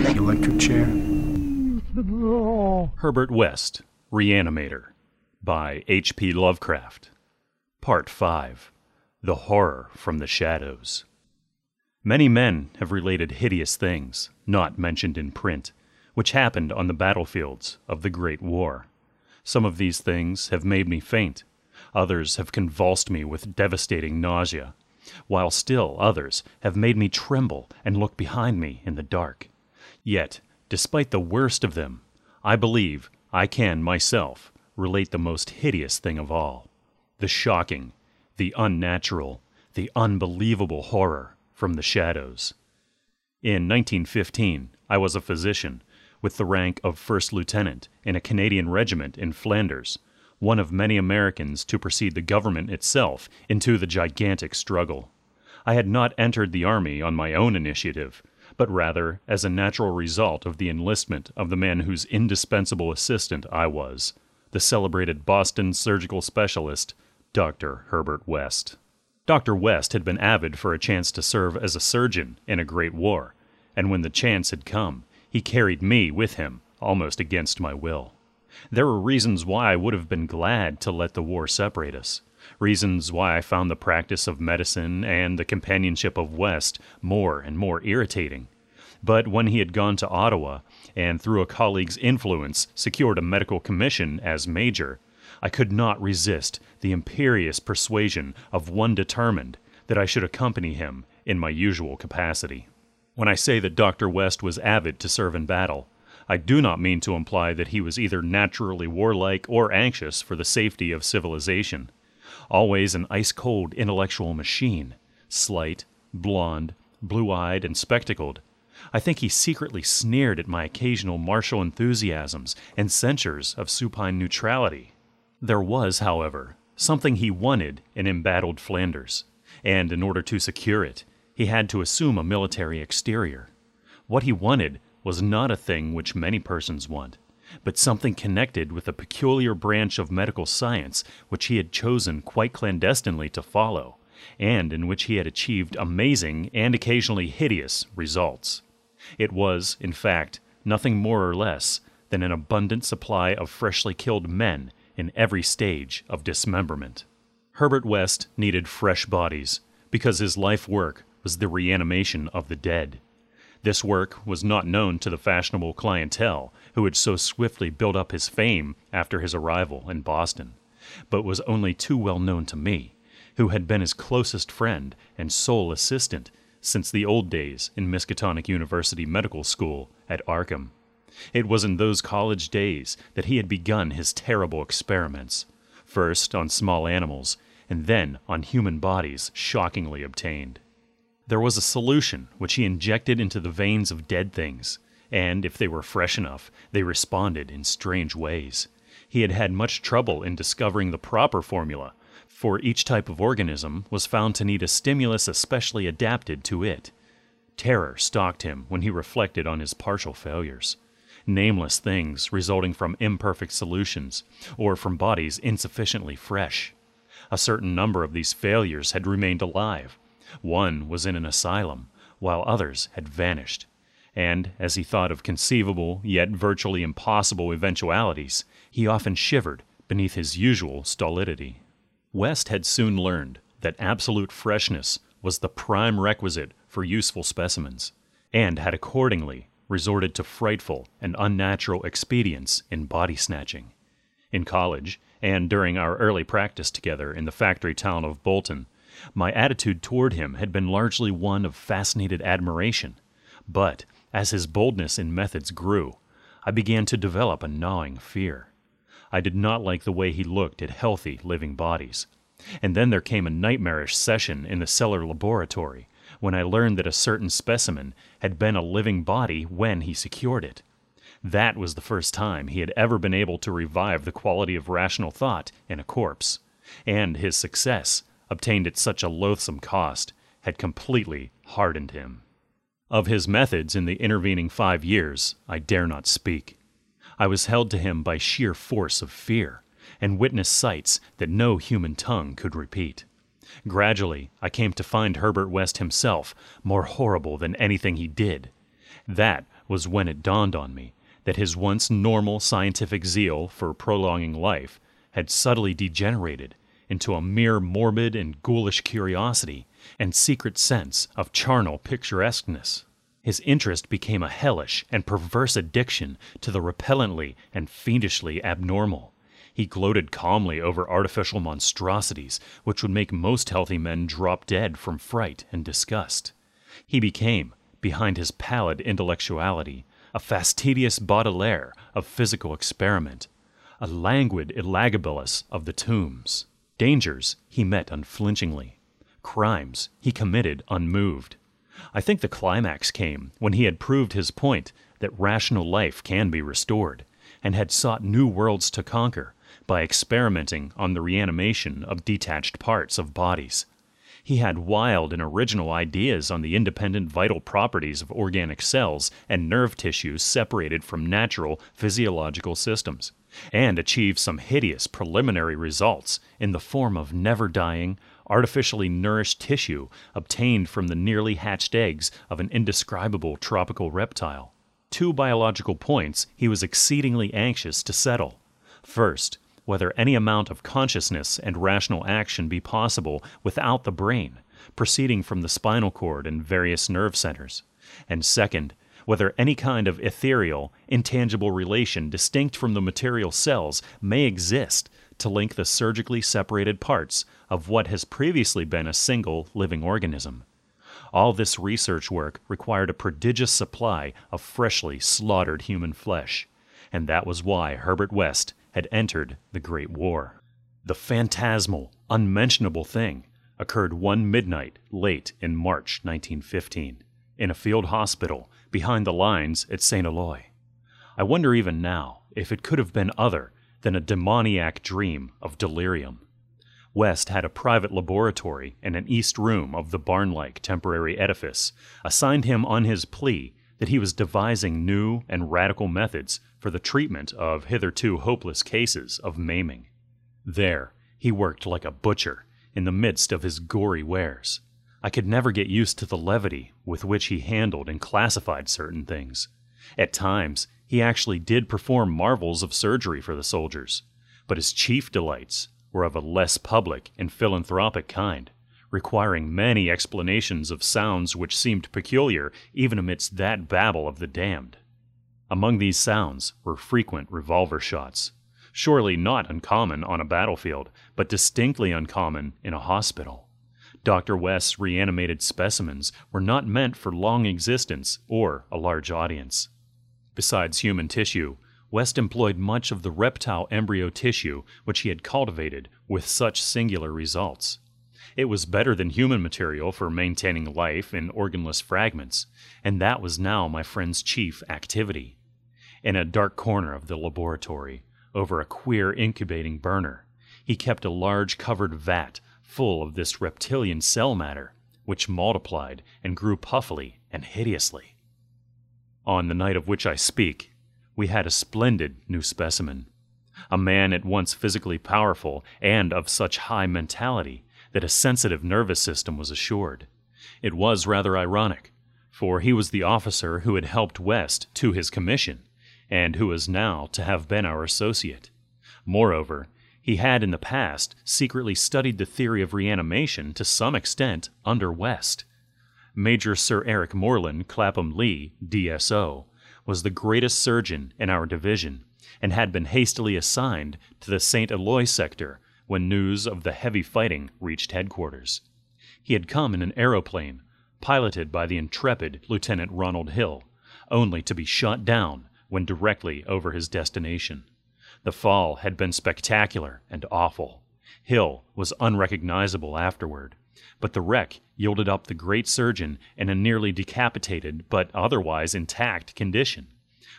The electric chair. Herbert West, Reanimator, by H.P. Lovecraft. Part 5 The Horror from the Shadows. Many men have related hideous things, not mentioned in print, which happened on the battlefields of the Great War. Some of these things have made me faint, others have convulsed me with devastating nausea, while still others have made me tremble and look behind me in the dark. Yet, despite the worst of them, I believe I can myself relate the most hideous thing of all the shocking, the unnatural, the unbelievable horror from the shadows. In 1915, I was a physician with the rank of first lieutenant in a Canadian regiment in Flanders, one of many Americans to precede the government itself into the gigantic struggle. I had not entered the army on my own initiative, but rather as a natural result of the enlistment of the man whose indispensable assistant I was, the celebrated Boston surgical specialist, Dr. Herbert West. Dr. West had been avid for a chance to serve as a surgeon in a great war, and when the chance had come, he carried me with him, almost against my will. There were reasons why I would have been glad to let the war separate us, reasons why I found the practice of medicine and the companionship of West more and more irritating. But when he had gone to Ottawa, and through a colleague's influence secured a medical commission as major, I could not resist the imperious persuasion of one determined that I should accompany him in my usual capacity. When I say that Dr. West was avid to serve in battle, I do not mean to imply that he was either naturally warlike or anxious for the safety of civilization. Always an ice cold intellectual machine, slight, blond, blue eyed, and spectacled, I think he secretly sneered at my occasional martial enthusiasms and censures of supine neutrality. There was, however, something he wanted in embattled Flanders, and in order to secure it, he had to assume a military exterior. What he wanted was not a thing which many persons want, but something connected with a peculiar branch of medical science which he had chosen quite clandestinely to follow, and in which he had achieved amazing and occasionally hideous results. It was, in fact, nothing more or less than an abundant supply of freshly killed men in every stage of dismemberment. Herbert West needed fresh bodies because his life work was the reanimation of the dead. This work was not known to the fashionable clientele who had so swiftly built up his fame after his arrival in Boston, but was only too well known to me, who had been his closest friend and sole assistant since the old days in Miskatonic University Medical School at Arkham. It was in those college days that he had begun his terrible experiments, first on small animals, and then on human bodies shockingly obtained. There was a solution which he injected into the veins of dead things, and if they were fresh enough, they responded in strange ways. He had had much trouble in discovering the proper formula, for each type of organism was found to need a stimulus especially adapted to it. Terror stalked him when he reflected on his partial failures. Nameless things resulting from imperfect solutions, or from bodies insufficiently fresh. A certain number of these failures had remained alive, one was in an asylum, while others had vanished. And as he thought of conceivable yet virtually impossible eventualities, he often shivered beneath his usual stolidity. West had soon learned that absolute freshness was the prime requisite for useful specimens, and had accordingly resorted to frightful and unnatural expedients in body snatching. In college, and during our early practice together in the factory town of Bolton, my attitude toward him had been largely one of fascinated admiration, but as his boldness in methods grew, I began to develop a gnawing fear. I did not like the way he looked at healthy, living bodies. And then there came a nightmarish session in the cellar laboratory when I learned that a certain specimen had been a living body when he secured it. That was the first time he had ever been able to revive the quality of rational thought in a corpse, and his success obtained at such a loathsome cost, had completely hardened him. Of his methods in the intervening five years, I dare not speak. I was held to him by sheer force of fear, and witnessed sights that no human tongue could repeat. Gradually, I came to find Herbert West himself more horrible than anything he did. That was when it dawned on me that his once normal scientific zeal for prolonging life had subtly degenerated into a mere morbid and ghoulish curiosity and secret sense of charnel picturesqueness. His interest became a hellish and perverse addiction to the repellently and fiendishly abnormal. He gloated calmly over artificial monstrosities which would make most healthy men drop dead from fright and disgust. He became, behind his pallid intellectuality, a fastidious Baudelaire of physical experiment, a languid Elagabalus of the tombs. Dangers he met unflinchingly. Crimes he committed unmoved. I think the climax came when he had proved his point that rational life can be restored, and had sought new worlds to conquer by experimenting on the reanimation of detached parts of bodies. He had wild and original ideas on the independent vital properties of organic cells and nerve tissues separated from natural physiological systems, and achieved some hideous preliminary results in the form of never dying, artificially nourished tissue obtained from the nearly hatched eggs of an indescribable tropical reptile. Two biological points he was exceedingly anxious to settle. First, whether any amount of consciousness and rational action be possible without the brain, proceeding from the spinal cord and various nerve centers, and second, whether any kind of ethereal, intangible relation distinct from the material cells may exist to link the surgically separated parts of what has previously been a single living organism. All this research work required a prodigious supply of freshly slaughtered human flesh, and that was why Herbert West had entered the Great War. The phantasmal, unmentionable thing occurred one midnight late in March 1915 in a field hospital behind the lines at St. Eloi. I wonder even now if it could have been other than a demoniac dream of delirium. West had a private laboratory in an east room of the barn like temporary edifice, assigned him on his plea that he was devising new and radical methods for the treatment of hitherto hopeless cases of maiming. There, he worked like a butcher in the midst of his gory wares. I could never get used to the levity with which he handled and classified certain things. At times, he actually did perform marvels of surgery for the soldiers, but his chief delights were of a less public and philanthropic kind, requiring many explanations of sounds which seemed peculiar even amidst that babel of the damned. Among these sounds were frequent revolver shots, surely not uncommon on a battlefield, but distinctly uncommon in a hospital. Dr. West's reanimated specimens were not meant for long existence or a large audience. Besides human tissue, West employed much of the reptile embryo tissue which he had cultivated with such singular results. It was better than human material for maintaining life in organless fragments, and that was now my friend's chief activity. In a dark corner of the laboratory, over a queer incubating burner, he kept a large covered vat full of this reptilian cell matter, which multiplied and grew puffily and hideously. On the night of which I speak, we had a splendid new specimen. A man at once physically powerful and of such high mentality that a sensitive nervous system was assured. It was rather ironic, for he was the officer who had helped West to his commission and who was now to have been our associate. Moreover, he had in the past secretly studied the theory of reanimation to some extent under West. Major Sir Eric Moreland Clapham Lee, DSO, was the greatest surgeon in our division and had been hastily assigned to the St. Eloi sector when news of the heavy fighting reached headquarters. He had come in an aeroplane, piloted by the intrepid Lieutenant Ronald Hill, only to be shot down when directly over his destination. The fall had been spectacular and awful. Hill was unrecognizable afterward, but the wreck yielded up the great surgeon in a nearly decapitated but otherwise intact condition.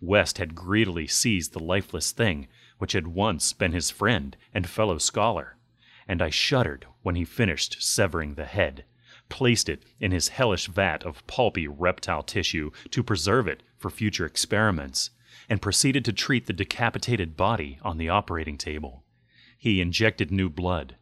West had greedily seized the lifeless thing which had once been his friend and fellow scholar, and I shuddered when he finished severing the head, placed it in his hellish vat of pulpy reptile tissue to preserve it for future experiments, and proceeded to treat the decapitated body on the operating table. He injected new blood,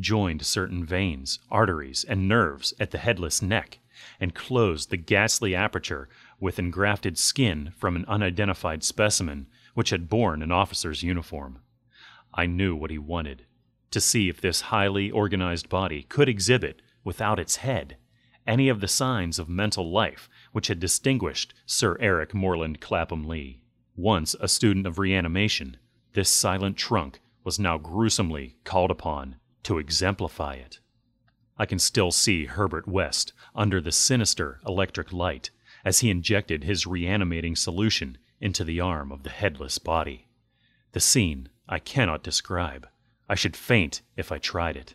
joined certain veins, arteries, and nerves at the headless neck, and closed the ghastly aperture with engrafted skin from an unidentified specimen which had borne an officer's uniform. I knew what he wanted to see if this highly organized body could exhibit, without its head, any of the signs of mental life which had distinguished Sir Eric Moreland Clapham Lee. Once a student of reanimation, this silent trunk was now gruesomely called upon to exemplify it. I can still see Herbert West under the sinister electric light as he injected his reanimating solution into the arm of the headless body. The scene I cannot describe. I should faint if I tried it.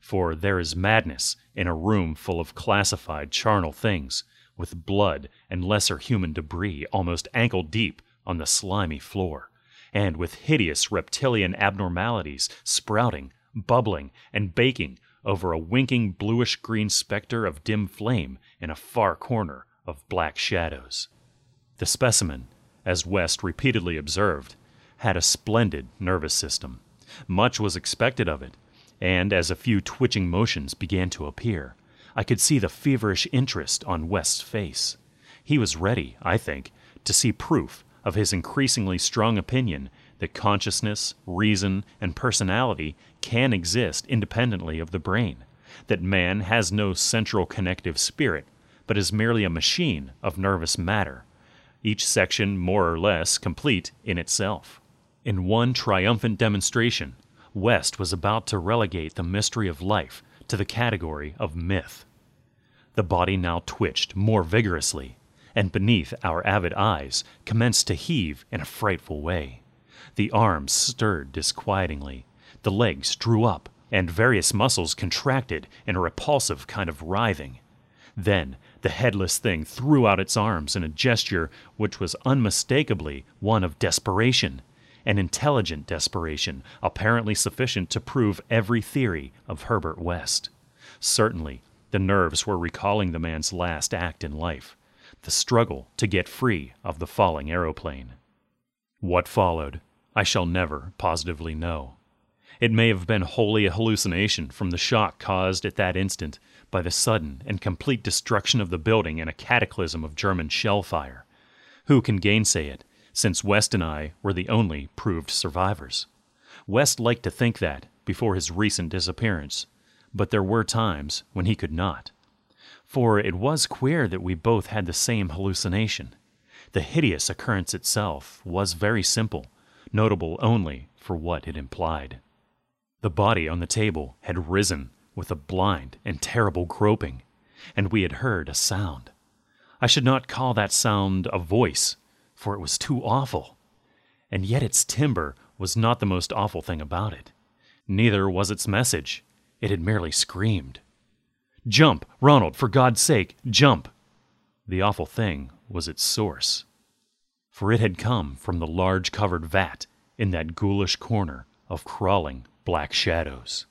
For there is madness in a room full of classified charnel things, with blood and lesser human debris almost ankle deep on the slimy floor, and with hideous reptilian abnormalities sprouting, bubbling, and baking over a winking bluish green specter of dim flame in a far corner of black shadows. The specimen, as West repeatedly observed, had a splendid nervous system. Much was expected of it, and as a few twitching motions began to appear, I could see the feverish interest on West's face. He was ready, I think, to see proof of his increasingly strong opinion that consciousness, reason, and personality can exist independently of the brain, that man has no central connective spirit, but is merely a machine of nervous matter, each section more or less complete in itself. In one triumphant demonstration, West was about to relegate the mystery of life to the category of myth. The body now twitched more vigorously, and beneath our avid eyes commenced to heave in a frightful way. The arms stirred disquietingly, the legs drew up, and various muscles contracted in a repulsive kind of writhing. Then the headless thing threw out its arms in a gesture which was unmistakably one of desperation an intelligent desperation, apparently sufficient to prove every theory of Herbert West. Certainly, the nerves were recalling the man's last act in life the struggle to get free of the falling aeroplane. What followed, I shall never positively know. It may have been wholly a hallucination from the shock caused at that instant by the sudden and complete destruction of the building in a cataclysm of German shell fire. Who can gainsay it? since West and I were the only proved survivors. West liked to think that before his recent disappearance, but there were times when he could not. For it was queer that we both had the same hallucination. The hideous occurrence itself was very simple, notable only for what it implied. The body on the table had risen with a blind and terrible groping, and we had heard a sound. I should not call that sound a voice, for it was too awful. And yet its timbre was not the most awful thing about it. Neither was its message. It had merely screamed. Jump, Ronald, for God's sake, jump! The awful thing was its source. For it had come from the large covered vat in that ghoulish corner of crawling black shadows.